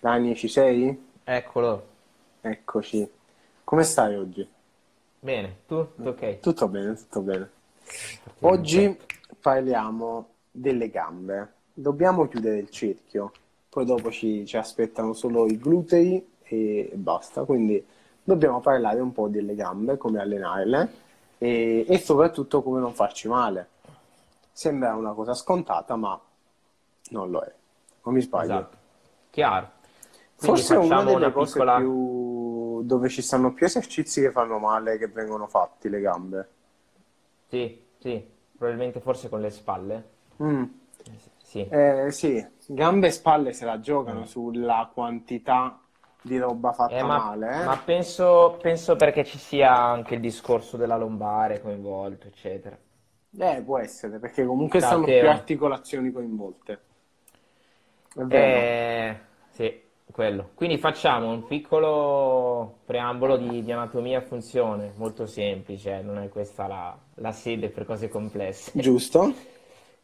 Dani, ci sei? Eccolo. Eccoci. Come stai oggi? Bene, tu? Tutto ok? Tutto bene, tutto bene. Oggi parliamo delle gambe. Dobbiamo chiudere il cerchio, poi dopo ci, ci aspettano solo i glutei e, e basta. Quindi dobbiamo parlare un po' delle gambe, come allenarle e, e soprattutto come non farci male. Sembra una cosa scontata, ma non lo è. Non mi sbaglio? Esatto. Chiaro. Quindi Forse una delle una cose piccola... più dove ci stanno più esercizi che fanno male che vengono fatti, le gambe. Sì, sì, probabilmente forse con le spalle. Mm. Sì, Eh, sì, gambe e spalle se la giocano Mm. sulla quantità di roba fatta Eh, ma, male, eh. ma penso, penso perché ci sia anche il discorso della lombare coinvolto, eccetera. Eh, può essere, perché comunque Teo. più articolazioni coinvolte. È vero. Eh, sì, quello. Quindi facciamo un piccolo preambolo di, di anatomia e funzione, molto semplice, non è questa la, la sede per cose complesse. Giusto?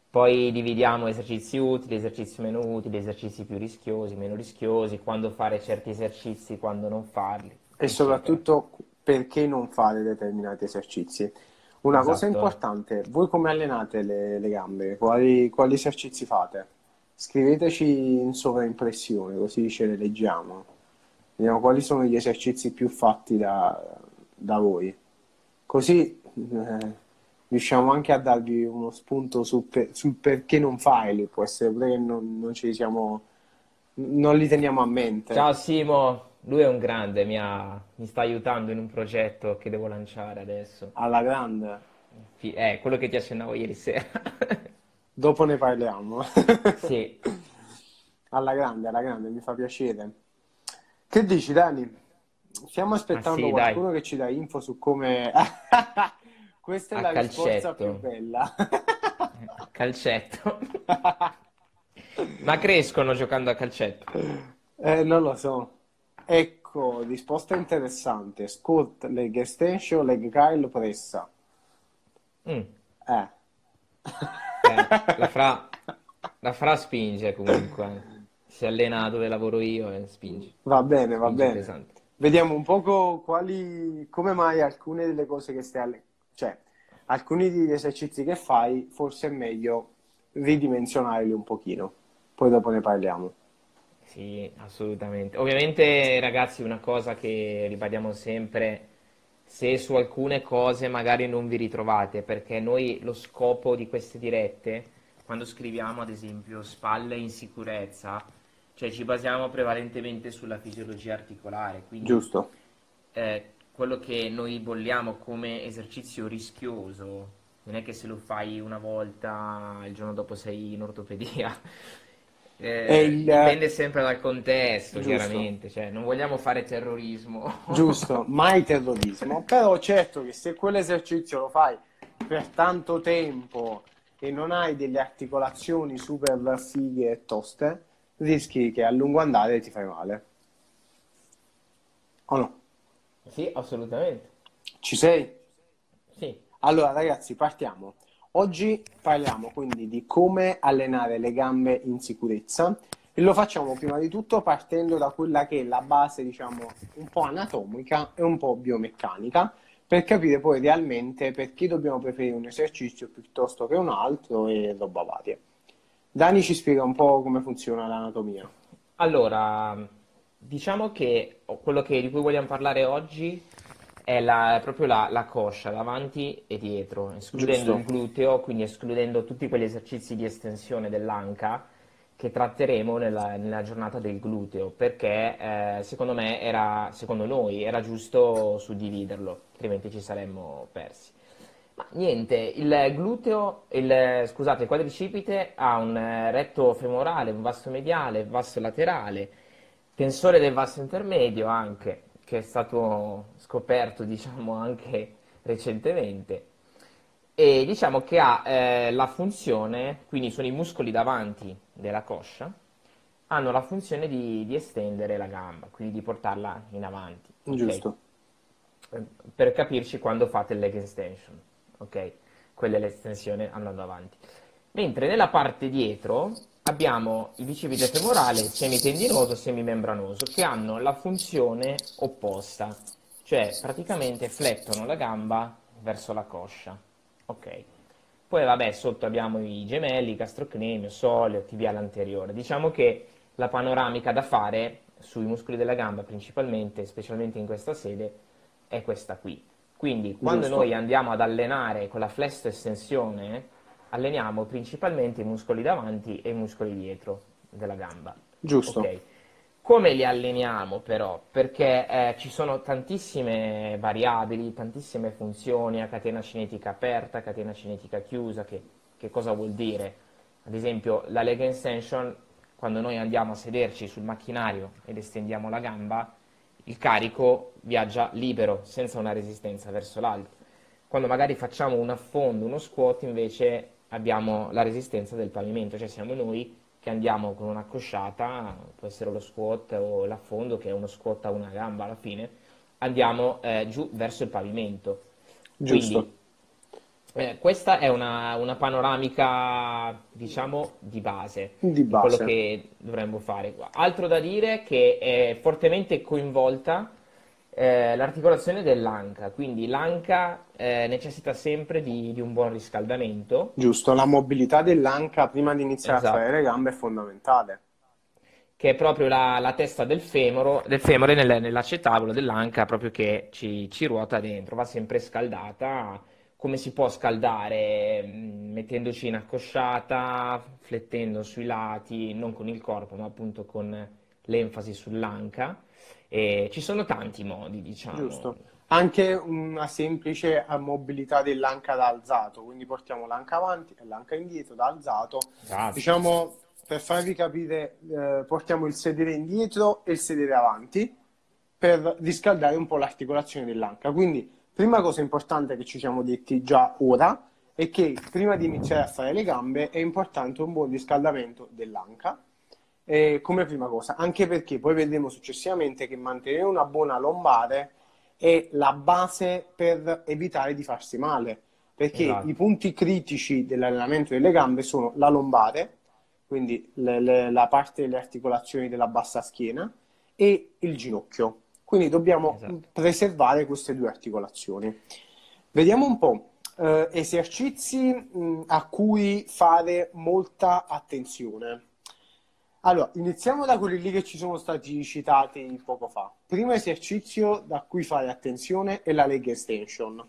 Poi dividiamo esercizi utili, esercizi meno utili, esercizi più rischiosi, meno rischiosi, quando fare certi esercizi, quando non farli, E soprattutto perché non fare determinati esercizi. Una cosa Esatto. importante, voi come allenate le, le gambe? Quali, quali esercizi fate? Scriveteci in sovraimpressione, così ce le leggiamo. Vediamo quali sono gli esercizi più fatti da, da voi. Così eh, riusciamo anche a darvi uno spunto su per- sul perché non farli. Può essere pure che non, non ci siamo, non li teniamo a mente. Ciao Simo, lui è un grande, mi ha- mi sta aiutando in un progetto che devo lanciare adesso. Alla grande. Eh, quello che ti accennavo ieri sera. Dopo ne parliamo. Sì, Alla grande, alla grande, mi fa piacere. Che dici, Dani? Stiamo aspettando Ah, sì, qualcuno che ci dà info su come... Questa è A la risposta calcetto. più bella. calcetto. Ma crescono giocando a calcetto. Eh, non lo so. Ecco, risposta interessante. Squat, leg extension, leg curl, pressa. Mm. Eh. Eh, la Fra, la Fra spinge comunque. Si allena dove lavoro io e spinge. Va bene, va Spinge bene. pesante. Vediamo un poco quali, come mai alcune delle cose che stai alle- cioè alcuni degli esercizi che fai, forse è meglio ridimensionarli un pochino. Poi dopo ne parliamo. Sì, assolutamente. Ovviamente, ragazzi, una cosa che ribadiamo sempre, se su alcune cose magari non vi ritrovate, perché noi lo scopo di queste dirette, quando scriviamo ad esempio spalle in sicurezza, cioè ci basiamo prevalentemente sulla fisiologia articolare, quindi Giusto? eh, quello che noi bolliamo come esercizio rischioso, non è che se lo fai una volta, il giorno dopo sei in ortopedia. Eh, il- dipende sempre dal contesto, Giusto. chiaramente, cioè non vogliamo fare terrorismo. Giusto, mai terrorismo. Però certo che se quell'esercizio lo fai per tanto tempo e non hai delle articolazioni super fighe e toste, rischi che a lungo andare ti fai male. O no? Sì, assolutamente. Ci sei? Sì, Allora, ragazzi, partiamo. Oggi parliamo quindi di come allenare le gambe in sicurezza e lo facciamo prima di tutto partendo da quella che è la base, diciamo, un po' anatomica e un po' biomeccanica, per capire poi realmente perché dobbiamo preferire un esercizio piuttosto che un altro e roba varia. Dani ci spiega un po' come funziona l'anatomia. allora, diciamo che quello che- di cui vogliamo parlare oggi è la- proprio la, la coscia, davanti e dietro, escludendo Giusto. il gluteo, quindi escludendo tutti quegli esercizi di estensione dell'anca che tratteremo nella, nella giornata del gluteo, perché eh, secondo me era, secondo noi era giusto suddividerlo, altrimenti ci saremmo persi. Ma niente, il gluteo, il, scusate, il quadricipite ha un eh, retto femorale, un vasto mediale, vasto laterale, tensore del vasto intermedio anche, che è stato scoperto, diciamo, anche recentemente. E diciamo che ha eh, la funzione, quindi sono i muscoli davanti della coscia, hanno la funzione di, di estendere la gamba, quindi di portarla in avanti. Giusto. Eh, Per capirci quando fate il leg extension, ok? Quella è l'estensione andando avanti. Mentre nella parte dietro abbiamo il bicipite femorale semitendinoso, semimembranoso, che hanno la funzione opposta, cioè praticamente flettono la gamba verso la coscia. Ok. Poi vabbè, sotto abbiamo i gemelli, gastrocnemio, soleo, tibiale anteriore. Diciamo che la panoramica da fare sui muscoli della gamba principalmente, specialmente in questa sede, è questa qui. Quindi quando Giusto. noi andiamo ad allenare con la flesto estensione, alleniamo principalmente i muscoli davanti e i muscoli dietro della gamba. Giusto. Okay. Come li alleniamo però? Perché eh, ci sono tantissime variabili, tantissime funzioni, a catena cinetica aperta, catena cinetica chiusa, che, che cosa vuol dire? Ad esempio la leg extension, quando noi andiamo a sederci sul macchinario ed estendiamo la gamba, il carico viaggia libero, senza una resistenza verso l'alto. Quando magari facciamo un affondo, uno squat, invece abbiamo la resistenza del pavimento, cioè siamo noi che andiamo con una cosciata, può essere lo squat o l'affondo che è uno squat a una gamba alla fine, andiamo eh, giù verso il pavimento. Giusto. Quindi, eh, questa è una, una, panoramica, diciamo, di base, di base. quello che dovremmo fare. Altro da dire che è fortemente coinvolta eh, l'articolazione dell'anca, quindi l'anca eh, necessita sempre di, di, un buon riscaldamento. Giusto, la mobilità dell'anca prima di iniziare esatto. a fare le gambe è fondamentale. Che è proprio la, la testa del, femoro, del femore nel, nell'acetabolo dell'anca, proprio che ci, ci ruota dentro, va sempre scaldata. Come si può scaldare? Mm, mettendoci in accosciata, flettendo sui lati, non con il corpo, ma appunto con l'enfasi sull'anca e ci sono tanti modi, diciamo. Giusto. Anche una semplice mobilità dell'anca da alzato, quindi portiamo l'anca avanti e l'anca indietro da alzato. Esatto. Diciamo, per farvi capire, eh, portiamo il sedere indietro e il sedere avanti per riscaldare un po' l'articolazione dell'anca. Quindi, prima cosa importante che ci siamo detti già ora è che prima di iniziare a fare le gambe è importante un buon riscaldamento dell'anca eh, come prima cosa, anche perché poi vedremo successivamente che mantenere una buona lombare è la base per evitare di farsi male, perché esatto. i punti critici dell'allenamento delle gambe sono la lombare, quindi le, le, la parte delle articolazioni della bassa schiena, e il ginocchio. Quindi dobbiamo esatto. preservare queste due articolazioni. Vediamo un po'. Eh, esercizi mh, a cui fare molta attenzione. Allora, iniziamo da quelli lì che ci sono stati citati poco fa. Primo esercizio da cui fare attenzione è la leg extension.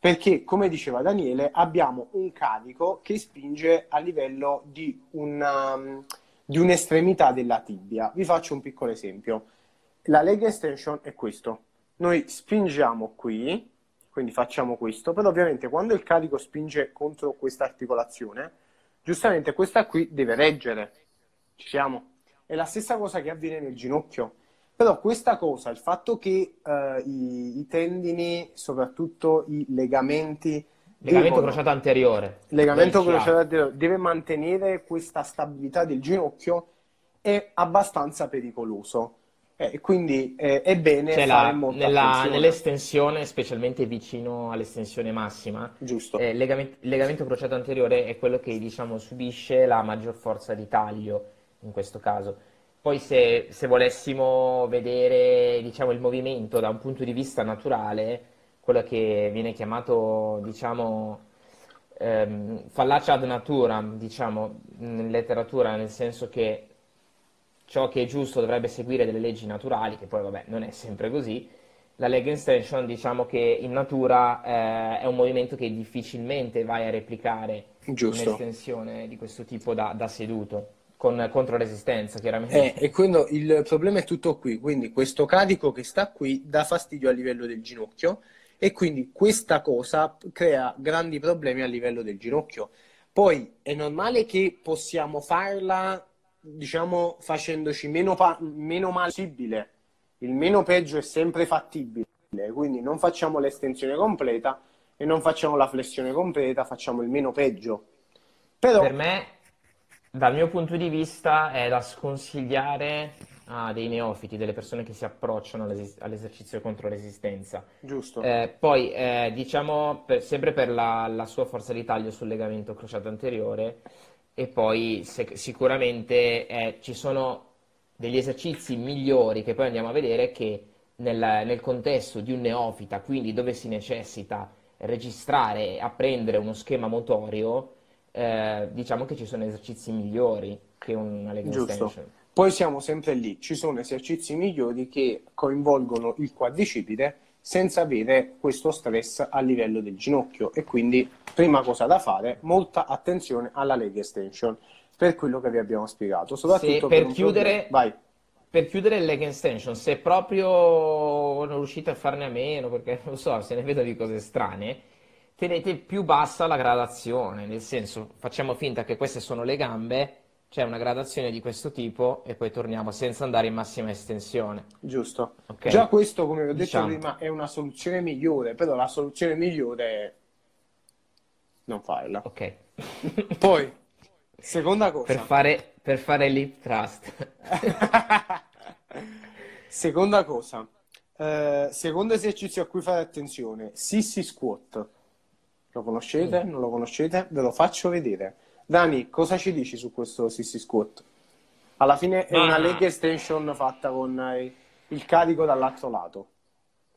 Perché, come diceva Daniele, abbiamo un carico che spinge a livello di, una, um, di un'estremità della tibia. Vi faccio un piccolo esempio. La leg extension è questo. Noi spingiamo qui, quindi facciamo questo, però ovviamente quando il carico spinge contro questa articolazione, giustamente questa qui deve reggere ci siamo? È la stessa cosa che avviene nel ginocchio. Però questa cosa, il fatto che uh, i, i, tendini, soprattutto i legamenti... Legamento devono, crociato anteriore. Legamento crociato anteriore deve mantenere questa stabilità del ginocchio è abbastanza pericoloso. Eh, quindi eh, è bene cioè fare la, molta nella, Nell'estensione, specialmente vicino all'estensione massima, Giusto. Eh, legamento, legamento crociato anteriore è quello che diciamo, subisce la maggior forza di taglio in questo caso. Poi se, se volessimo vedere diciamo, il movimento da un punto di vista naturale, quello che viene chiamato diciamo, ehm, fallacia ad natura, diciamo, in letteratura, nel senso che ciò che è giusto dovrebbe seguire delle leggi naturali, che poi vabbè non è sempre così, la leg extension diciamo che in natura eh, è un movimento che difficilmente vai a replicare Giusto. un'estensione di questo tipo da, da seduto con controresistenza, chiaramente. Eh, e quindi il problema è tutto qui, quindi questo carico che sta qui dà fastidio a livello del ginocchio e quindi questa cosa crea grandi problemi a livello del ginocchio. Poi è normale che possiamo farla, diciamo, facendoci meno, pa- meno male possibile. Il meno peggio è sempre fattibile, quindi non facciamo l'estensione completa e non facciamo la flessione completa, facciamo il meno peggio. Però... Per me dal mio punto di vista è da sconsigliare a dei neofiti, delle persone che si approcciano all'esercizio contro resistenza. Giusto. Eh, poi, eh, diciamo, per, sempre per la, la, sua forza di taglio sul legamento crociato anteriore, e poi se- sicuramente eh, ci sono degli esercizi migliori che poi andiamo a vedere che nel, nel contesto di un neofita, quindi dove si necessita registrare e apprendere uno schema motorio, eh, diciamo che ci sono esercizi migliori che una leg Giusto. extension. Poi siamo sempre lì, ci sono esercizi migliori che coinvolgono il quadricipite senza avere questo stress a livello del ginocchio e quindi prima cosa da fare, molta attenzione alla leg extension per quello che vi abbiamo spiegato, soprattutto per un chiudere-. Per chiudere il leg extension, se proprio non riuscite a farne a meno, perché non so, se ne vedo di cose strane, tenete più bassa la gradazione, nel senso, facciamo finta che queste sono le gambe, c'è una gradazione di questo tipo e poi torniamo senza andare in massima estensione. Giusto. Ok. Già questo, come vi ho detto Diciamo. prima, è una soluzione migliore, però la soluzione migliore è non farla. Ok. Poi, seconda cosa. Per fare, per fare lip thrust. Seconda cosa. Eh, secondo esercizio a cui fare attenzione, sissy squat. Lo conoscete? Mm. Non lo conoscete? Ve lo faccio vedere. Dani, cosa ci dici su questo sissy squat? Alla fine è Ma- una leg extension fatta con eh, il carico dall'altro lato.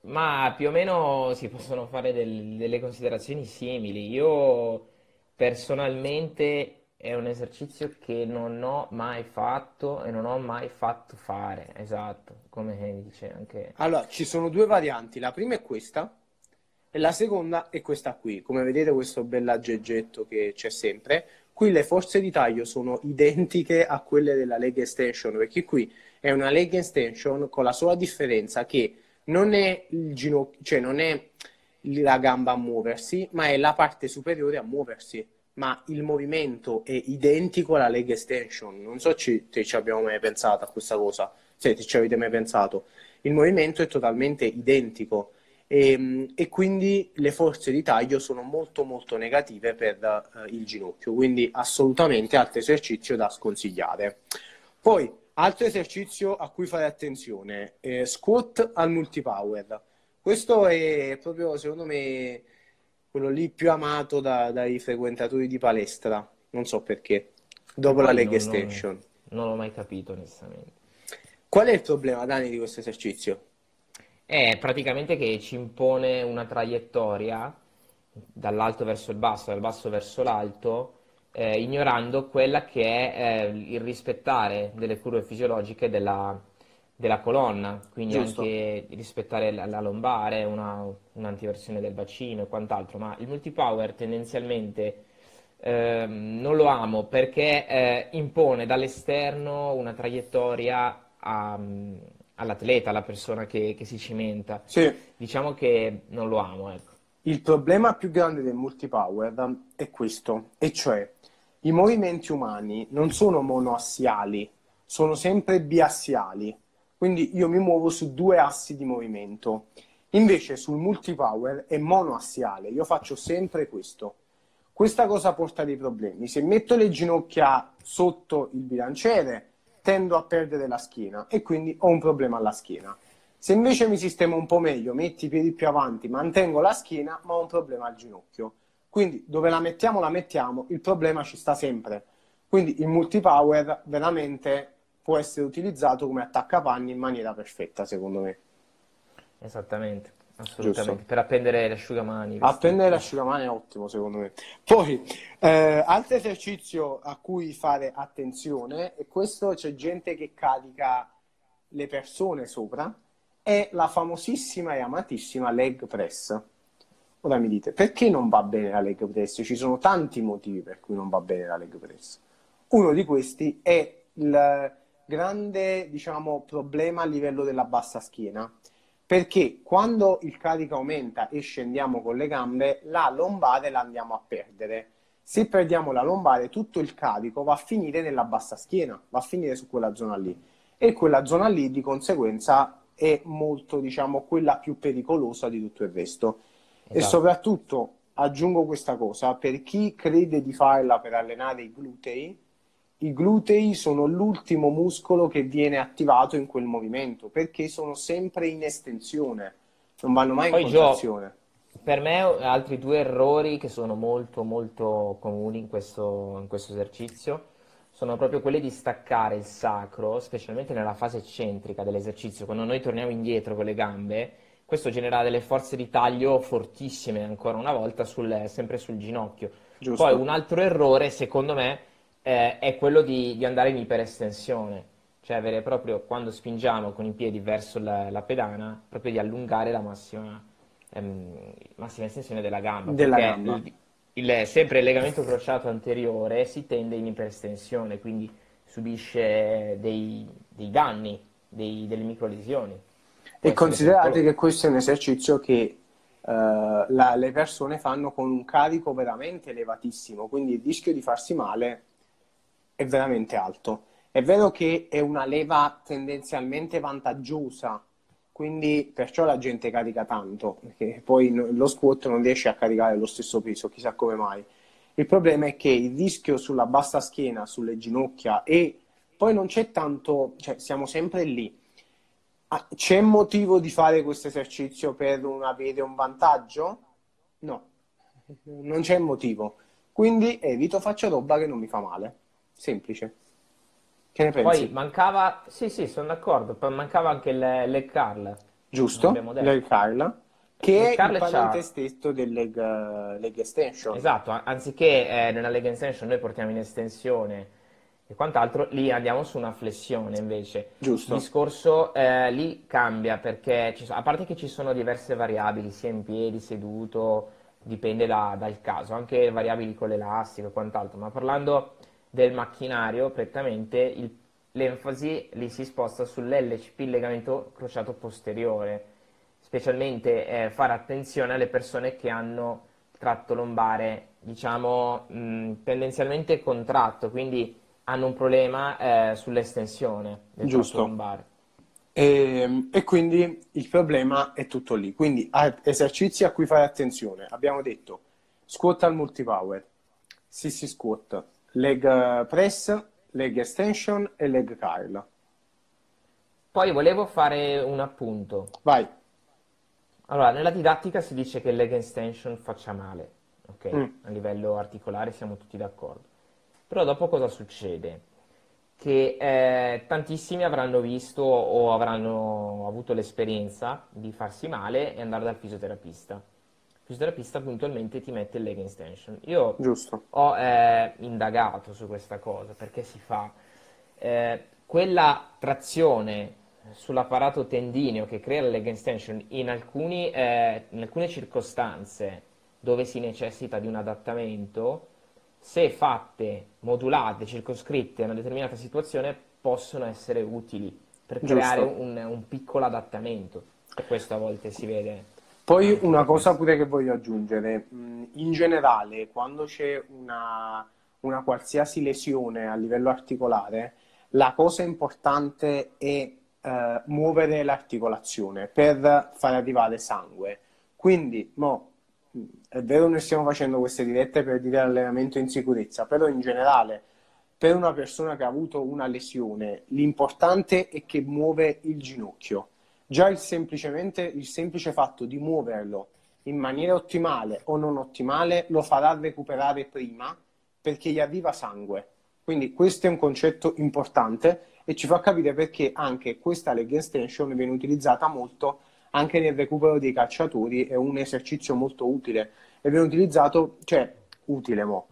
Ma più o meno si possono fare del- delle considerazioni simili. Io personalmente è un esercizio che non ho mai fatto e non ho mai fatto fare, esatto, come dice anche... Allora, ci sono due varianti. La prima è questa e la seconda è questa qui. Come vedete, questo bel aggeggetto che c'è sempre. Qui le forze di taglio sono identiche a quelle della leg extension, perché qui è una leg extension con la sola differenza che non è ginocchio, cioè non è la gamba a muoversi, ma è la parte superiore a muoversi. Ma il movimento è identico alla leg extension. Non so se ci abbiamo mai pensato a questa cosa, se ci avete mai pensato. Il movimento è totalmente identico e, e quindi le forze di taglio sono molto molto negative per eh, il ginocchio, quindi assolutamente altro esercizio da sconsigliare. Poi, altro esercizio a cui fare attenzione, eh, squat al multipower. Questo è proprio, secondo me, quello lì più amato da- dai frequentatori di palestra, non so perché, dopo la leg non- extension. Non l'ho mai capito onestamente. Qual è il problema, Dani, di questo esercizio? È praticamente che ci impone una traiettoria dall'alto verso il basso, dal basso verso l'alto, eh, ignorando quella che è eh, il rispettare delle curve fisiologiche della, della colonna, quindi Giusto. anche rispettare la, la lombare, una, un'antiversione del bacino e quant'altro. Ma il multipower tendenzialmente ehm, non lo amo perché eh, impone dall'esterno una traiettoria a- all'atleta, alla persona che, che si cimenta. Sì. Diciamo che non lo amo, ecco. Il problema più grande del multipower è questo, e cioè i movimenti umani non sono monoassiali, sono sempre biassiali. Quindi io mi muovo su due assi di movimento. Invece sul multipower è monoassiale, io faccio sempre questo. Questa cosa porta dei problemi. Se metto le ginocchia sotto il bilanciere, tendo a perdere la schiena e quindi ho un problema alla schiena. Se invece mi sistemo un po' meglio, metti i piedi più avanti, mantengo la schiena, ma ho un problema al ginocchio. Quindi dove la mettiamo, la mettiamo, il problema ci sta sempre. Quindi il multipower veramente può essere utilizzato come attaccapanni in maniera perfetta, secondo me. Esattamente, assolutamente. Giusto. Per appendere le asciugamani. i Appendere vestiti. l'asciugamano è ottimo, secondo me. Poi, eh, altro esercizio a cui fare attenzione, e questo c'è gente che carica le persone sopra, è la famosissima e amatissima leg press. Ora mi dite, perché non va bene la leg press? Ci sono tanti motivi per cui non va bene la leg press. Uno di questi è il grande, diciamo, problema a livello della bassa schiena, perché quando il carico aumenta e scendiamo con le gambe, la lombare la andiamo a perdere. Se perdiamo la lombare, tutto il carico va a finire nella bassa schiena, va a finire su quella zona lì. E quella zona lì, di conseguenza, è molto, diciamo, quella più pericolosa di tutto il resto. E Esatto. soprattutto, aggiungo questa cosa, per chi crede di farla per allenare i glutei, i glutei sono l'ultimo muscolo che viene attivato in quel movimento perché sono sempre in estensione, non vanno mai in Poi, Gio, contrazione. per me altri due errori che sono molto molto comuni in questo, in questo esercizio sono proprio quelli di staccare il sacro, specialmente nella fase eccentrica dell'esercizio, quando noi torniamo indietro con le gambe, questo genera delle forze di taglio fortissime ancora una volta sul, sempre sul ginocchio. Giusto. Poi un altro errore, secondo me, eh, è quello di, di, andare in iperestensione, cioè avere proprio quando spingiamo con i piedi verso la, la pedana, proprio di allungare la massima, ehm, massima estensione della gamba. Della gamba. Il, il, sempre il legamento crociato anteriore si tende in iperestensione, quindi subisce dei, dei danni, dei, delle microlesioni. E considerate che questo è un esercizio che uh, la, le persone fanno con un carico veramente elevatissimo, quindi il rischio di farsi male è veramente alto. È vero che è una leva tendenzialmente vantaggiosa quindi perciò la gente carica tanto, perché poi lo squat non riesce a caricare lo stesso peso, chissà come mai. Il problema è che il rischio sulla bassa schiena, sulle ginocchia e poi non c'è tanto, cioè siamo sempre lì. Ah, c'è motivo di fare questo esercizio per un, avere un vantaggio? No, non c'è motivo. Quindi evito, faccio roba che non mi fa male. Semplice. Che ne pensi? Poi mancava, sì sì, sono d'accordo, poi mancava anche il leg curl. Giusto, leg curl. Che è il parente stesso del leg, leg, extension. Esatto, anziché eh, nella leg extension noi portiamo in estensione e quant'altro, lì andiamo su una flessione invece. Giusto. Il discorso eh, lì cambia perché, ci, a parte che ci sono diverse variabili, sia in piedi, seduto, dipende da, dal caso, anche variabili con l'elastico e quant'altro, ma parlando del macchinario, prettamente il, l'enfasi lì si sposta sull'LCP, il legamento crociato posteriore, specialmente eh, fare attenzione alle persone che hanno tratto lombare, diciamo, mh, tendenzialmente contratto, quindi hanno un problema eh, sull'estensione del Giusto. tratto lombare. E, ehm, e, quindi il problema è tutto lì. Quindi esercizi a cui fare attenzione. Abbiamo detto squat al multipower, sissy squat, leg press, leg extension e leg curl. Poi volevo fare un appunto. Vai. Allora, nella didattica si dice che il leg extension faccia male, ok? Mm. A livello articolare siamo tutti d'accordo. Però dopo cosa succede? Che eh, tantissimi avranno visto o avranno avuto l'esperienza di farsi male e andare dal fisioterapista fisioterapista puntualmente ti mette il leg extension. Io Giusto. ho eh, indagato su questa cosa perché si fa eh, quella trazione sull'apparato tendineo che crea la leg extension in, alcuni, eh, in alcune circostanze dove si necessita di un adattamento, se fatte, modulate, circoscritte a una determinata situazione, possono essere utili per creare un, un piccolo adattamento. E questo a volte si vede poi una cosa pure che voglio aggiungere, in generale quando c'è una, una qualsiasi lesione a livello articolare, la cosa importante è eh, muovere l'articolazione per far arrivare sangue. Quindi, mo, è vero noi stiamo facendo queste dirette per dire allenamento in sicurezza, però in generale per una persona che ha avuto una lesione, l'importante è che muove il ginocchio Già il, semplicemente, il semplice fatto di muoverlo in maniera ottimale o non ottimale lo farà recuperare prima perché gli arriva sangue. Quindi questo è un concetto importante e ci fa capire perché anche questa leg extension viene utilizzata molto anche nel recupero dei calciatori, è un esercizio molto utile e viene utilizzato, cioè utile mo,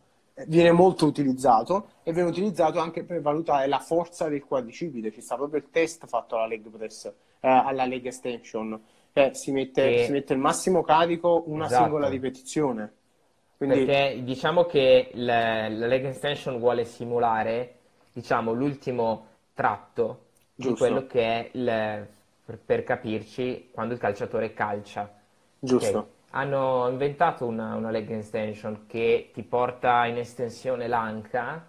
viene molto utilizzato e viene utilizzato anche per valutare la forza del quadricipite, ci sta proprio il test fatto alla leg press alla leg extension. Cioè, si mette, e... si mette il massimo carico una esatto. singola ripetizione. Quindi... Perché diciamo che la, la leg extension vuole simulare diciamo, l'ultimo tratto Giusto. di quello che è il, per, per, capirci quando il calciatore calcia. Giusto. Okay. Hanno inventato una, una leg extension che ti porta in estensione l'anca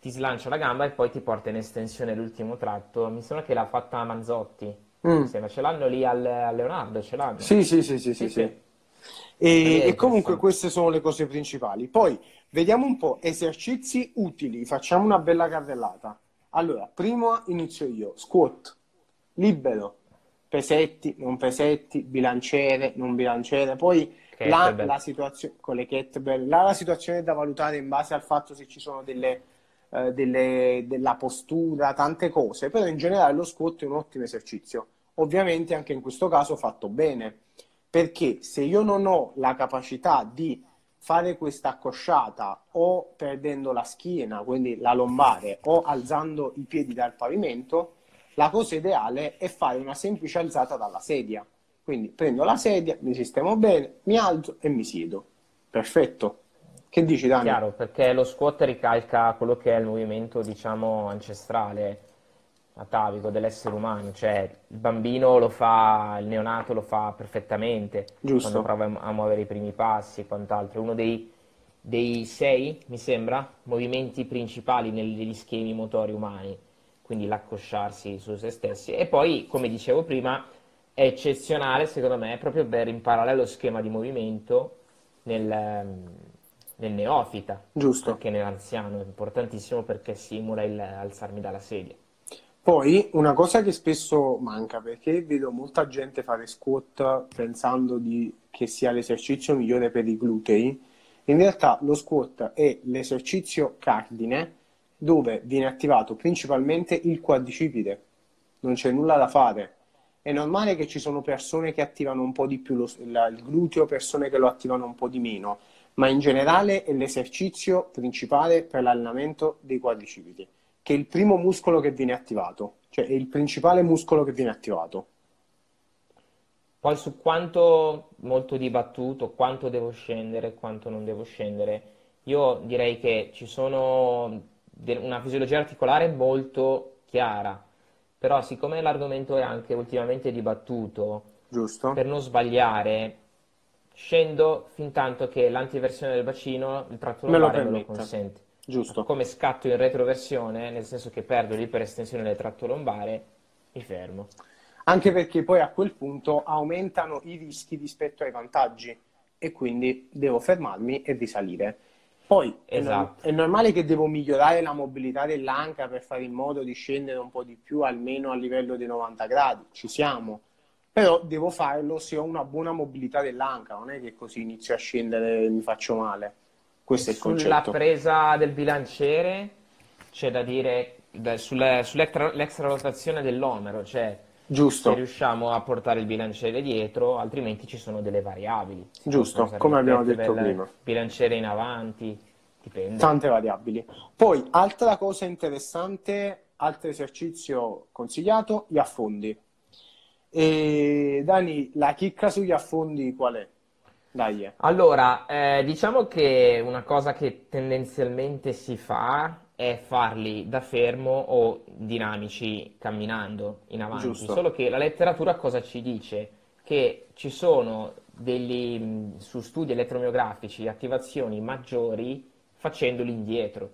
ti slancia la gamba e poi ti porta in estensione l'ultimo tratto. Mi sembra che l'ha fatta Manzotti. Mm. Sembra, ce l'hanno lì al, al, Leonardo, ce l'hanno. Sì, sì, sì, sì, sì, sì. sì. E, e, comunque queste sono le cose principali. Poi vediamo un po' esercizi utili, facciamo una bella carrellata. Allora, primo inizio io, squat, libero, pesetti, non pesetti, bilanciere, non bilanciere. Poi la, la situazione con le kettlebell, là la situazione è da valutare in base al fatto se ci sono delle, eh, delle, della postura, tante cose, però in generale lo squat è un ottimo esercizio. Ovviamente anche in questo caso fatto bene, perché se io non ho la capacità di fare questa accosciata o perdendo la schiena, quindi la lombare, o alzando i piedi dal pavimento, la cosa ideale è fare una semplice alzata dalla sedia. Quindi prendo la sedia, mi sistemo bene, mi alzo e mi siedo. Perfetto. Che dici Dani? Chiaro, perché lo squat ricalca quello che è il movimento, diciamo, ancestrale, atavico dell'essere umano, cioè il bambino lo fa, il neonato lo fa perfettamente Giusto. quando prova a muovere i primi passi e quant'altro. Uno dei, dei sei, mi sembra, movimenti principali negli schemi motori umani quindi l'accosciarsi su se stessi. E poi, come dicevo prima, è eccezionale, secondo me, proprio per imparare lo schema di movimento nel, nel neofita, Giusto. anche nell'anziano, è importantissimo perché simula il alzarmi dalla sedia. Poi una cosa che spesso manca, perché vedo molta gente fare squat pensando di, che sia l'esercizio migliore per i glutei, in realtà lo squat è l'esercizio cardine dove viene attivato principalmente il quadricipite. Non c'è nulla da fare. È normale che ci sono persone che attivano un po' di più lo, la, il gluteo, persone che lo attivano un po' di meno, ma in generale è l'esercizio principale per l'allenamento dei quadricipiti, che è il primo muscolo che viene attivato, cioè è il principale muscolo che viene attivato. Poi su quanto molto dibattuto, quanto devo scendere, quanto non devo scendere, io direi che ci sono una fisiologia articolare molto chiara, però siccome l'argomento è anche ultimamente dibattuto, Giusto. per non sbagliare, scendo fin tanto che l'antiversione del bacino, il tratto lombare me lo, me lo consente. Giusto. Come scatto in retroversione, nel senso che perdo l'iperestensione del tratto lombare, mi fermo. Anche perché poi a quel punto aumentano i rischi rispetto ai vantaggi e quindi devo fermarmi e risalire. Poi esatto. è, normale che devo migliorare la mobilità dell'anca per fare in modo di scendere un po' di più, almeno a livello dei 90 gradi, ci siamo. Però devo farlo se ho una buona mobilità dell'anca, non è che così inizio a scendere e mi faccio male. Questo è il concetto. Sulla presa del bilanciere c'è da dire sulla, sull'extra rotazione dell'omero, cioè Giusto. se riusciamo a portare il bilanciere dietro, altrimenti ci sono delle variabili. Giusto, come abbiamo detto prima. Bilanciere in avanti, dipende. Tante variabili. Poi, altra cosa interessante, altro esercizio consigliato, gli affondi. E Dani, la chicca sugli affondi qual è? Dai. Allora, eh, diciamo che una cosa che tendenzialmente si fa è farli da fermo o dinamici camminando in avanti. Giusto. Solo che la letteratura cosa ci dice? Che ci sono degli, su studi elettromiografici attivazioni maggiori facendoli indietro.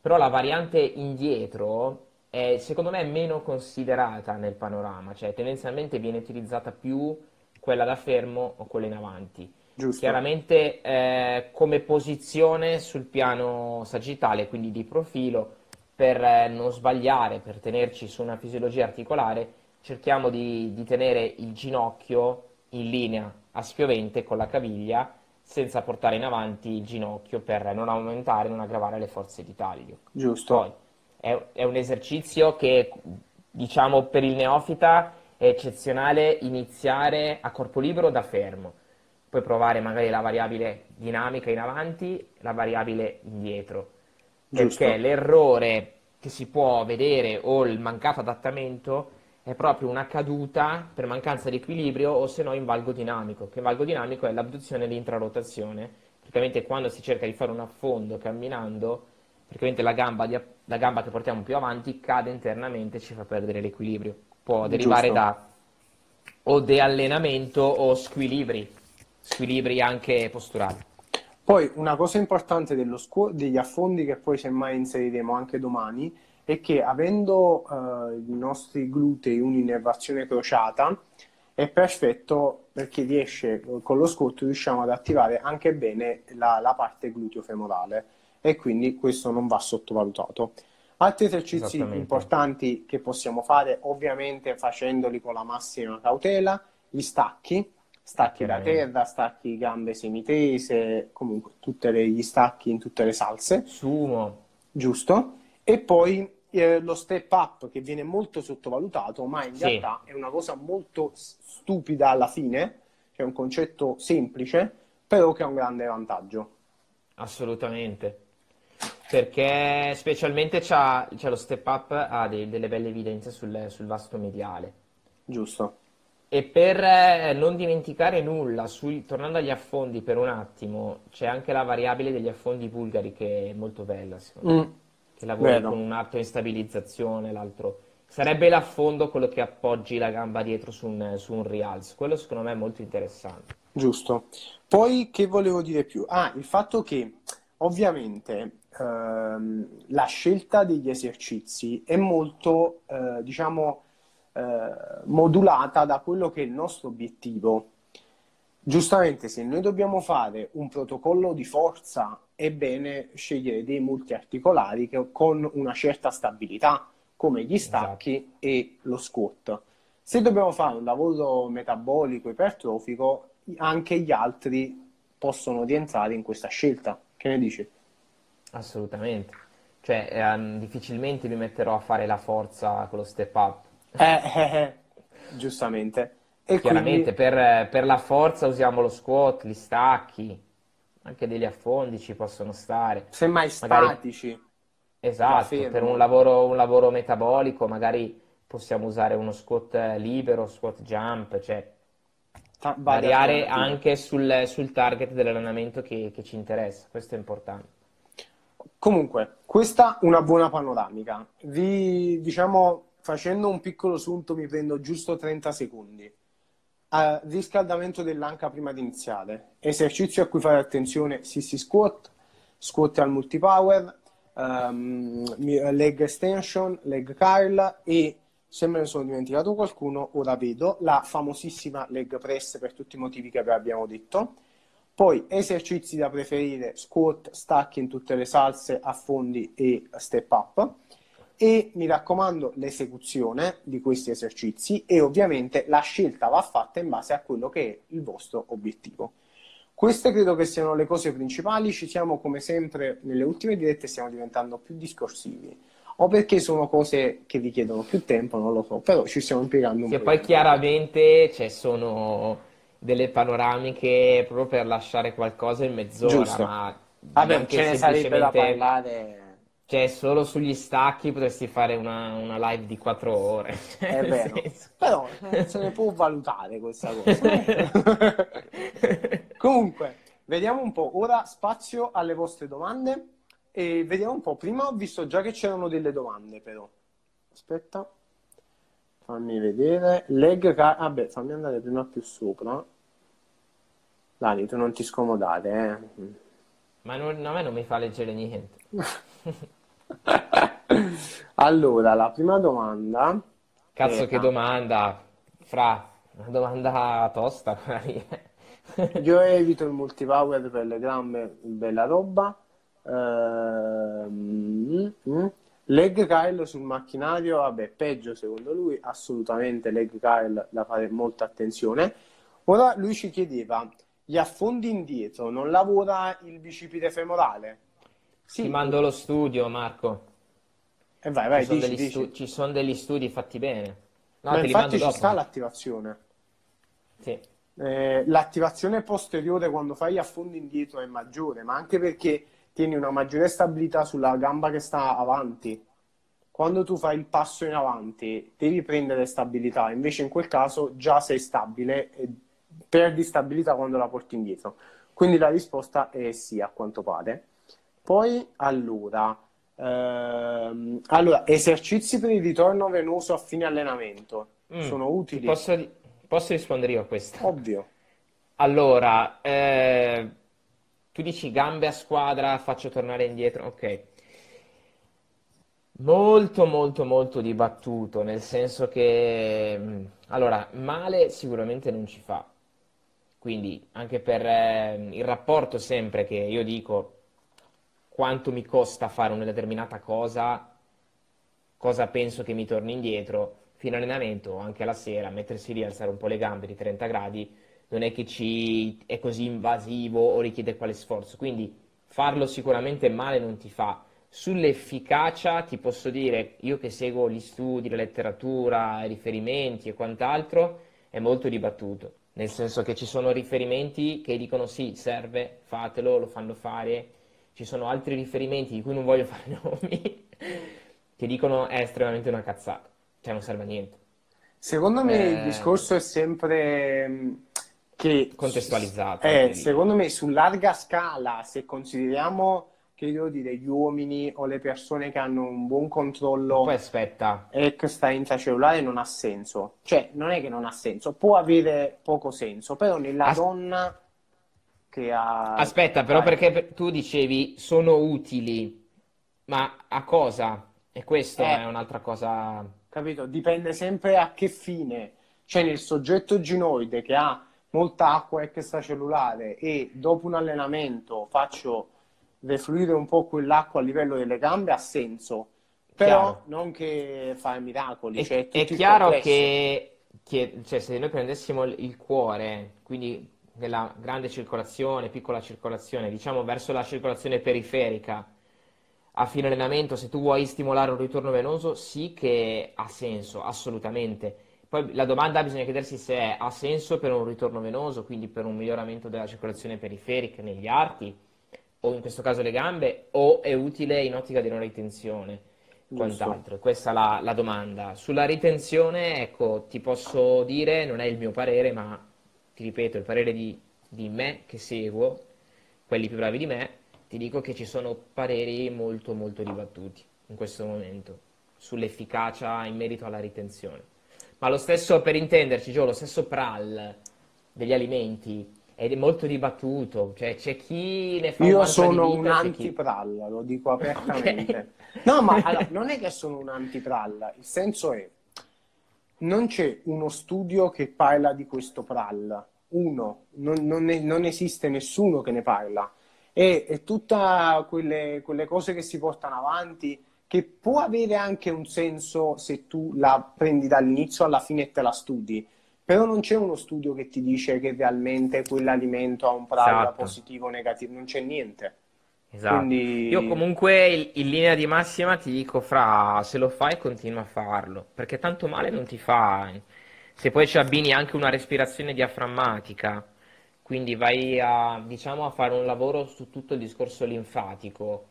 Però la variante indietro è secondo me meno considerata nel panorama, cioè tendenzialmente viene utilizzata più quella da fermo o quella in avanti. Giusto. Chiaramente eh, come posizione sul piano sagittale, quindi di profilo, per eh, non sbagliare, per tenerci su una fisiologia articolare, cerchiamo di, di, tenere il ginocchio in linea a spiovente con la caviglia senza portare in avanti il ginocchio per non aumentare non aggravare le forze di taglio. Giusto. Poi, è, è un esercizio che, diciamo, per il neofita è eccezionale iniziare a corpo libero da fermo puoi provare magari la variabile dinamica in avanti, la variabile indietro. Giusto. Perché l'errore che si può vedere o il mancato adattamento è proprio una caduta per mancanza di equilibrio o se no in valgo dinamico, che valgo dinamico è l'abduzione e l'intrarotazione. Praticamente quando si cerca di fare un affondo camminando, praticamente la gamba, di, la gamba che portiamo più avanti cade internamente e ci fa perdere l'equilibrio. Può derivare Giusto. da o deallenamento o squilibri squilibri anche posturali. Poi una cosa importante scu- degli affondi che poi semmai inseriremo anche domani è che avendo eh, i nostri glutei un'innervazione crociata è perfetto perché riesce con lo squat riusciamo ad attivare anche bene la, la parte gluteo femorale e quindi questo non va sottovalutato. Altri esercizi importanti che possiamo fare, ovviamente facendoli con la massima cautela, gli stacchi, stacchi da terra, stacchi gambe semitese, comunque tutti gli stacchi in tutte le salse. Sumo. Giusto. E poi eh, lo step up che viene molto sottovalutato, ma in sì. realtà è una cosa molto stupida alla fine, è un concetto semplice, però che ha un grande vantaggio. Assolutamente perché specialmente c'ha, c'ha lo step up ha dei, delle belle evidenze sul, sul, vasto mediale. Giusto. E per eh, non dimenticare nulla, sui, tornando agli affondi per un attimo, c'è anche la variabile degli affondi bulgari che è molto bella, secondo mm. me. Che lavora Vero. con un arto in stabilizzazione, l'altro... Sarebbe l'affondo quello che appoggi la gamba dietro su un, su un rialzo. Quello secondo me è molto interessante. Giusto. Poi che volevo dire più? Ah, il fatto che ovviamente ehm, la scelta degli esercizi è molto, eh, diciamo, eh, modulata da quello che è il nostro obiettivo. Giustamente, se noi dobbiamo fare un protocollo di forza, è bene scegliere dei multiarticolari che, con una certa stabilità, come gli stacchi esatto. e lo squat. Se dobbiamo fare un lavoro metabolico ipertrofico, anche gli altri possono rientrare in questa scelta. Che ne dici? Assolutamente. Cioè, ehm, difficilmente mi metterò a fare la forza con lo step up. Eh, eh, eh, giustamente. E Chiaramente quindi... per, per, la forza usiamo lo squat, gli stacchi, anche degli affondi ci possono stare. Semmai magari... statici. Esatto, per un lavoro, un lavoro, metabolico magari possiamo usare uno squat libero, squat jump, cioè variare anche sul, sul target dell'allenamento che, che ci interessa, questo è importante. Comunque, questa è una buona panoramica. Vi, diciamo, facendo un piccolo sunto, mi prendo giusto 30 secondi. Uh, riscaldamento dell'anca prima di iniziare. Esercizio a cui fare attenzione, sissy squat, squat al multipower, um, leg extension, leg curl e se me ne sono dimenticato qualcuno, ora vedo la famosissima leg press per tutti i motivi che abbiamo detto poi esercizi da preferire, squat, stacchi in tutte le salse, affondi e step up. E mi raccomando l'esecuzione di questi esercizi e ovviamente la scelta va fatta in base a quello che è il vostro obiettivo. Queste credo che siano le cose principali, ci siamo come sempre nelle ultime dirette stiamo diventando più discorsivi o perché sono cose che vi chiedono più tempo, non lo so, però ci stiamo impiegando un po'. E poi chiaramente cioè, sono delle panoramiche proprio per lasciare qualcosa in mezz'ora, Giusto. ma Vabbè, ce ne sarebbe da parlare. Cioè, solo sugli stacchi potresti fare una, una live di quattro ore. È vero. Senso... Però se ne può valutare questa cosa. Comunque, vediamo un po'. Ora spazio alle vostre domande. E vediamo un po'. Prima ho visto già che c'erano delle domande, però. Aspetta. Fammi vedere. Leg car- Vabbè, fammi andare prima più sopra. Dani, tu non ti scomodare, eh. Ma non, a me non mi fa leggere niente. allora, la prima domanda. Cazzo, era... che domanda, Fra. Una domanda tosta. Io evito il multipower per le gambe, bella roba. Ehm... Leg Kyle sul macchinario, vabbè, peggio secondo lui, assolutamente Leg Kyle da fare molta attenzione. Ora lui ci chiedeva, gli affondi indietro, non lavora il bicipite femorale? Sì. Ti mando lo studio, Marco. E eh vai, vai, ci, dici, sono dici. Stu- ci sono degli studi fatti bene. No, Ma infatti ci sta l'attivazione. Sì. Eh, l'attivazione posteriore quando fai gli affondi indietro è maggiore, ma anche perché tieni una maggiore stabilità sulla gamba che sta avanti. Quando tu fai il passo in avanti, devi prendere stabilità, invece in quel caso già sei stabile e perdi stabilità quando la porti indietro. Quindi la risposta è sì, a quanto pare. Poi, allora, ehm, allora esercizi per il ritorno venoso a fine allenamento mm, sono utili? Posso, posso, rispondere io a questo? Ovvio. Allora, eh, tu dici gambe a squadra, faccio tornare indietro, ok. Molto, molto, molto dibattuto, nel senso che, mm, allora, male sicuramente non ci fa. Quindi, anche per eh, il rapporto sempre che io dico quanto mi costa fare una determinata cosa, cosa penso che mi torni indietro, fine allenamento o anche la sera, mettersi lì, alzare un po' le gambe di 30 gradi, non è che ci è così invasivo o richiede quale sforzo. Quindi farlo sicuramente male non ti fa. Sull'efficacia ti posso dire, io che seguo gli studi, la letteratura, i riferimenti e quant'altro, è molto dibattuto, nel senso che ci sono riferimenti che dicono sì, serve, fatelo, lo fanno fare, ci sono altri riferimenti di cui non voglio fare nomi, che dicono è estremamente una cazzata, cioè non serve a niente. Secondo me eh... il discorso è sempre che... Contestualizzato. Eh, secondo me su larga scala, se consideriamo che devo dire, gli uomini o le persone che hanno un buon controllo Poi aspetta. extra intracellulare non ha senso. Cioè, non è che non ha senso, può avere poco senso, però nella As- donna che ha... Aspetta, però perché tu dicevi sono utili, ma a cosa? E questa eh, è un'altra cosa... Capito? Dipende sempre a che fine. Cioè, nel soggetto ginoide che ha molta acqua extracellulare e dopo un allenamento faccio defluire un po' quell'acqua a livello delle gambe ha senso, però chiaro. non che fa miracoli. È, cioè, è chiaro che, che cioè, se noi prendessimo il cuore, quindi nella grande circolazione, piccola circolazione, diciamo verso la circolazione periferica, a fine allenamento, se tu vuoi stimolare un ritorno venoso, sì che ha senso, assolutamente. Poi la domanda bisogna chiedersi se è, ha senso per un ritorno venoso, quindi per un miglioramento della circolazione periferica negli arti, o in questo caso le gambe, o è utile in ottica di non ritenzione, quant'altro. Questa è la, la domanda. Sulla ritenzione, ecco, ti posso dire, non è il mio parere, ma ti ripeto, il parere di, di me che seguo, quelli più bravi di me, ti dico che ci sono pareri molto molto dibattuti in questo momento sull'efficacia in merito alla ritenzione. Ma lo stesso, per intenderci, Gio, lo stesso PRAL degli alimenti ed è molto dibattuto, cioè c'è chi ne fa Io sono un anti-pralla, chi... lo dico apertamente. Okay. No, ma allora, non è che sono un anti-pralla, il senso è non c'è uno studio che parla di questo pralla, uno, non, non, è, non esiste nessuno che ne parla. E, e tutte quelle, quelle cose che si portano avanti, che può avere anche un senso se tu la prendi dall'inizio alla fine e te la studi però non c'è uno studio che ti dice che realmente quell'alimento ha un pralla esatto. positivo o negativo, non c'è niente. Esatto. Quindi... Io comunque in linea di massima ti dico fra se lo fai continua a farlo, perché tanto male non ti fa. Se poi ci abbini anche una respirazione diaframmatica, quindi vai a, diciamo, a fare un lavoro su tutto il discorso linfatico,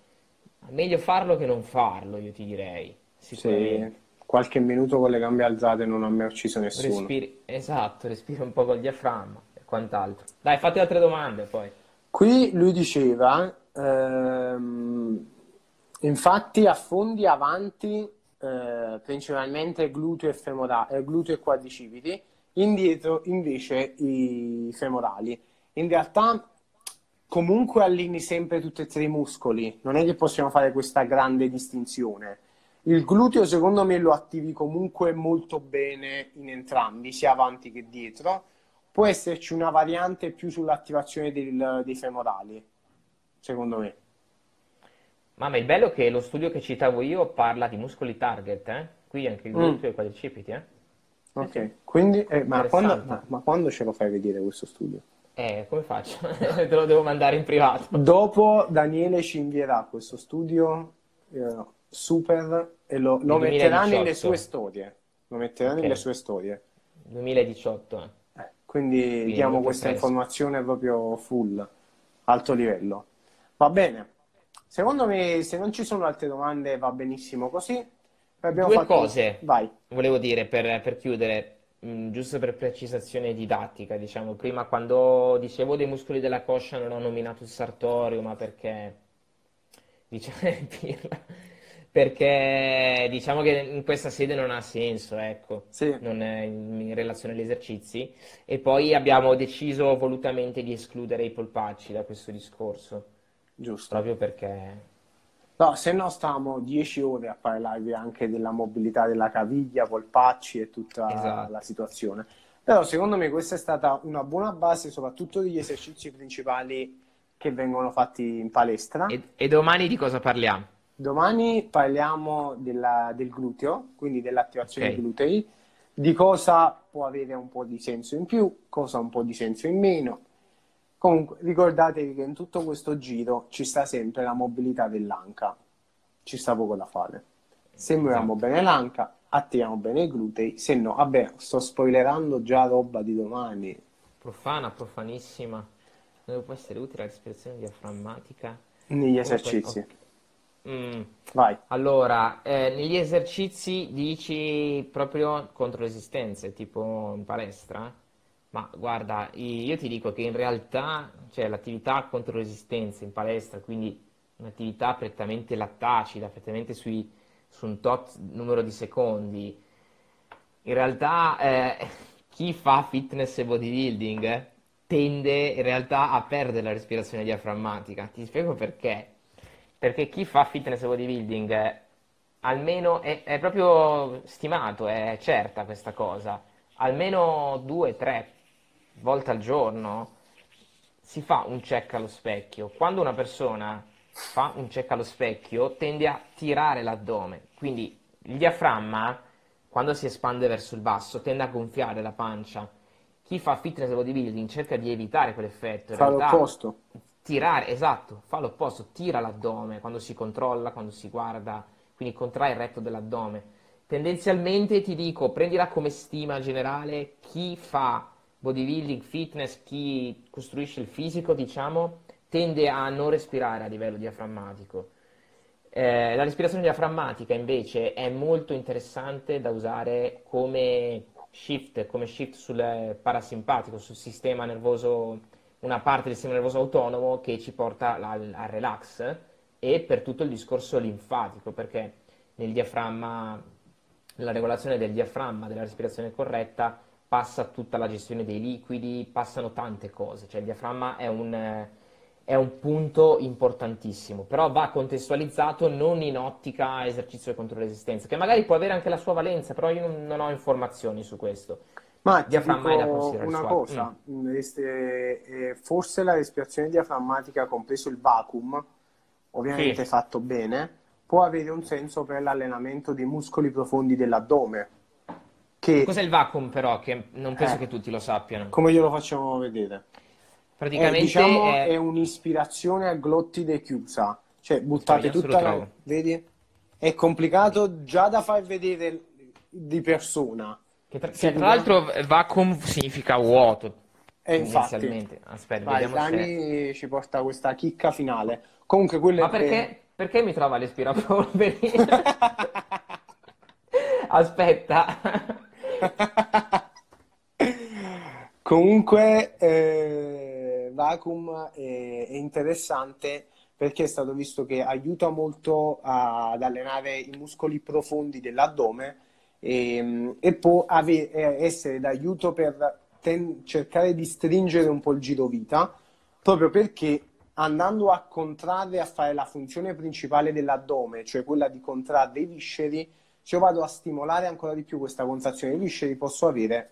meglio farlo che non farlo, io ti direi. Sì qualche minuto con le gambe alzate non ha mai ucciso nessuno. Respiri, esatto, respiri un po' col diaframma e quant'altro. Dai, fate altre domande poi. Qui lui diceva, ehm, infatti affondi avanti eh, principalmente gluteo e, femora- eh, gluteo e quadricipiti, indietro invece i femorali. In realtà comunque allinei sempre tutti e tre i muscoli, non è che possiamo fare questa grande distinzione il gluteo secondo me lo attivi comunque molto bene in entrambi, sia avanti che dietro. Può esserci una variante più sull'attivazione del, dei femorali, secondo me. Ma, il bello è che lo studio che citavo io parla di muscoli target, eh? qui anche il mm. gluteo mm. e i quadricipiti. Eh? Ok, quindi, eh, ma, quando, ma, ma, quando, ce lo fai vedere questo studio? Eh, come faccio? Te lo devo mandare in privato. Dopo Daniele ci invierà questo studio eh, super e lo, lo metterà nelle sue storie. Lo metterà okay. nelle sue storie. 2018. Eh. Eh, quindi, quindi diamo questa presto. informazione proprio full, alto livello. Va bene. Secondo me, se non ci sono altre domande, va benissimo così. Abbiamo Due fatto... cose Vai. volevo dire per, per chiudere, mh, mm, giusto per precisazione didattica. Diciamo, prima quando dicevo dei muscoli della coscia non ho nominato il sartorio, ma perché diciamo perché diciamo che in questa sede non ha senso, ecco, sì. non in, in, relazione agli esercizi. E poi abbiamo deciso volutamente di escludere i polpacci da questo discorso. Giusto. Proprio perché... No, se no stiamo 10 ore a parlarvi anche della mobilità della caviglia, polpacci e tutta esatto. la situazione. Però secondo me questa è stata una buona base, soprattutto degli esercizi principali che vengono fatti in palestra. E, e domani di cosa parliamo? Domani parliamo della- del gluteo, quindi dell'attivazione Ok. dei glutei, di cosa può avere un po' di senso in più, cosa un po' di senso in meno. Comunque, ricordatevi che in tutto questo giro ci sta sempre la mobilità dell'anca, ci sta poco da fare. Se muoviamo Esatto. bene l'anca, attiviamo bene i glutei, se no, vabbè, sto spoilerando già roba di domani. Profana, profanissima. Dove può essere utile la respirazione diaframmatica? Negli Comunque, esercizi. Mm. Vai. Allora, eh, negli esercizi dici proprio contro resistenze, tipo in palestra? Ma guarda, io ti dico che in realtà, cioè, l'attività contro resistenze in palestra, quindi un'attività prettamente lattacida, prettamente sui- su un tot numero di secondi, in realtà eh, chi fa fitness e bodybuilding eh, tende in realtà a perdere la respirazione diaframmatica. Ti spiego perché. Perché chi fa fitness e bodybuilding eh, almeno è, è proprio stimato, è certa questa cosa. Almeno due, tre volte al giorno si fa un check allo specchio. Quando una persona fa un check allo specchio, tende a tirare l'addome. Quindi il diaframma, quando si espande verso il basso, tende a gonfiare la pancia. Chi fa fitness e bodybuilding cerca di evitare quell'effetto. In Fa realtà, l'opposto. tirare, esatto, fa l'opposto, tira l'addome quando si controlla, quando si guarda, quindi contrae il retto dell'addome. Tendenzialmente ti dico, prendila come stima generale, chi fa bodybuilding, fitness, chi costruisce il fisico, diciamo, tende a non respirare a livello diaframmatico. Eh, la respirazione diaframmatica invece è molto interessante da usare come shift, come shift sul parasimpatico, sul sistema nervoso, una parte del sistema nervoso autonomo che ci porta al, al relax e per tutto il discorso linfatico, perché nel diaframma, la regolazione del diaframma, della respirazione corretta, passa tutta la gestione dei liquidi, passano tante cose, cioè il diaframma è un, è un punto importantissimo, però va contestualizzato non in ottica esercizio contro resistenza, che magari può avere anche la sua valenza, però io non, ho informazioni su questo. Ma Diaframma è da considerare una cosa, este- eh, forse la respirazione diaframmatica, compreso il vacuum, ovviamente Sì. fatto bene, può avere un senso per l'allenamento dei muscoli profondi dell'addome, che, Cos'è il vacuum però, che non penso Eh. che tutti lo sappiano. come glielo facciamo vedere? Praticamente diciamo, è- è un'ispirazione a glottide chiusa, cioè buttate lo tutta la... Vedi? È complicato già da far vedere di persona. che tra, che tra l'altro vacuum significa vuoto, E infatti, tendenzialmente. Aspetta, vai, vediamo se... Dani ci porta questa chicca finale. Comunque, quello Ma perché, perché mi trova l'aspirapolvere? Aspetta. Comunque, eh, Vacuum è, è interessante perché è stato visto che aiuta molto a- ad allenare i muscoli profondi dell'addome e, e può ave- eh, essere d'aiuto per ten- cercare di stringere un po' il girovita, proprio perché andando a contrarre, a fare la funzione principale dell'addome, cioè quella di contrarre i visceri, se io vado a stimolare ancora di più questa contrazione dei visceri, posso avere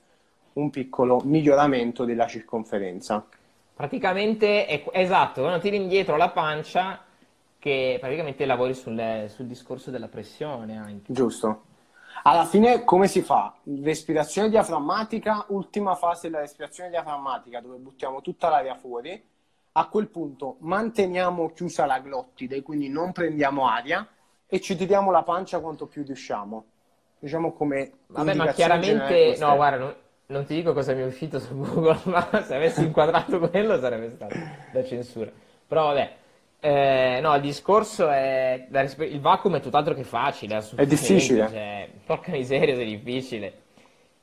un piccolo miglioramento della circonferenza. Praticamente è esatto, quando tiri indietro la pancia, che praticamente lavori sul, sul discorso della pressione anche. Giusto. Alla fine come si fa? Respirazione diaframmatica, ultima fase della respirazione diaframmatica dove buttiamo tutta l'aria fuori. A quel punto manteniamo chiusa la glottide, quindi non prendiamo aria e ci tiriamo la pancia quanto più riusciamo. Diciamo come Vabbè, ma chiaramente, no, guarda, non, non ti dico cosa mi è uscito su Google, ma se avessi inquadrato quello sarebbe stato da censura. Però vabbè, eh, no, il discorso è, il vacuum è tutt'altro che facile, È difficile. cioè, porca miseria se è difficile.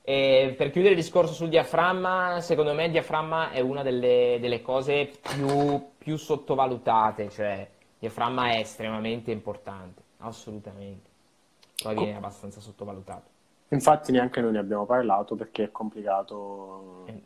E per chiudere il discorso sul diaframma, secondo me il diaframma è una delle, delle cose più, più sottovalutate, cioè il diaframma è estremamente importante, assolutamente. Poi viene abbastanza sottovalutato. Infatti neanche noi ne abbiamo parlato perché è complicato, Eh.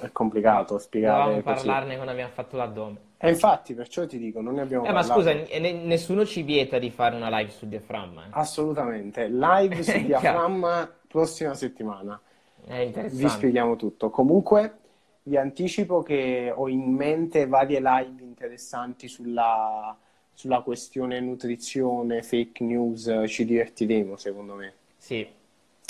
è complicato spiegare Dovevamo così. parlarne quando abbiamo fatto l'addome. E infatti, perciò ti dico, non ne abbiamo Eh, ma parlato. scusa, n- ne- nessuno ci vieta di fare una live sul diaframma. eh. Assolutamente. Live sul diaframma prossima settimana. Vi spieghiamo tutto. Comunque, vi anticipo che ho in mente varie live interessanti sulla, sulla questione nutrizione, fake news, ci divertiremo, secondo me. Sì.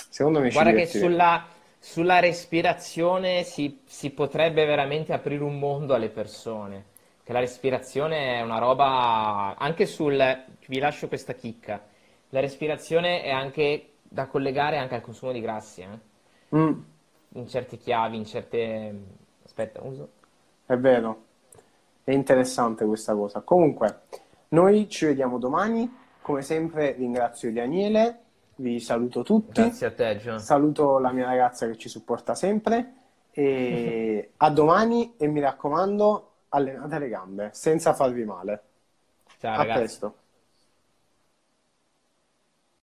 Secondo me ci Guarda che divertiremo. sulla, sulla respirazione si, si potrebbe veramente aprire un mondo alle persone. Che la respirazione è una roba, anche sul, vi lascio questa chicca, la respirazione è anche da collegare anche al consumo di grassi, eh? Mm, In certe chiavi, in certe... Aspetta, uso. è vero, è interessante questa cosa. Comunque, noi ci vediamo domani. Come sempre ringrazio Daniele, vi saluto tutti. Grazie a te, Gio. Saluto la mia ragazza che ci supporta sempre e a domani e mi raccomando, allenate le gambe senza farvi male. Ciao A ragazzi. presto.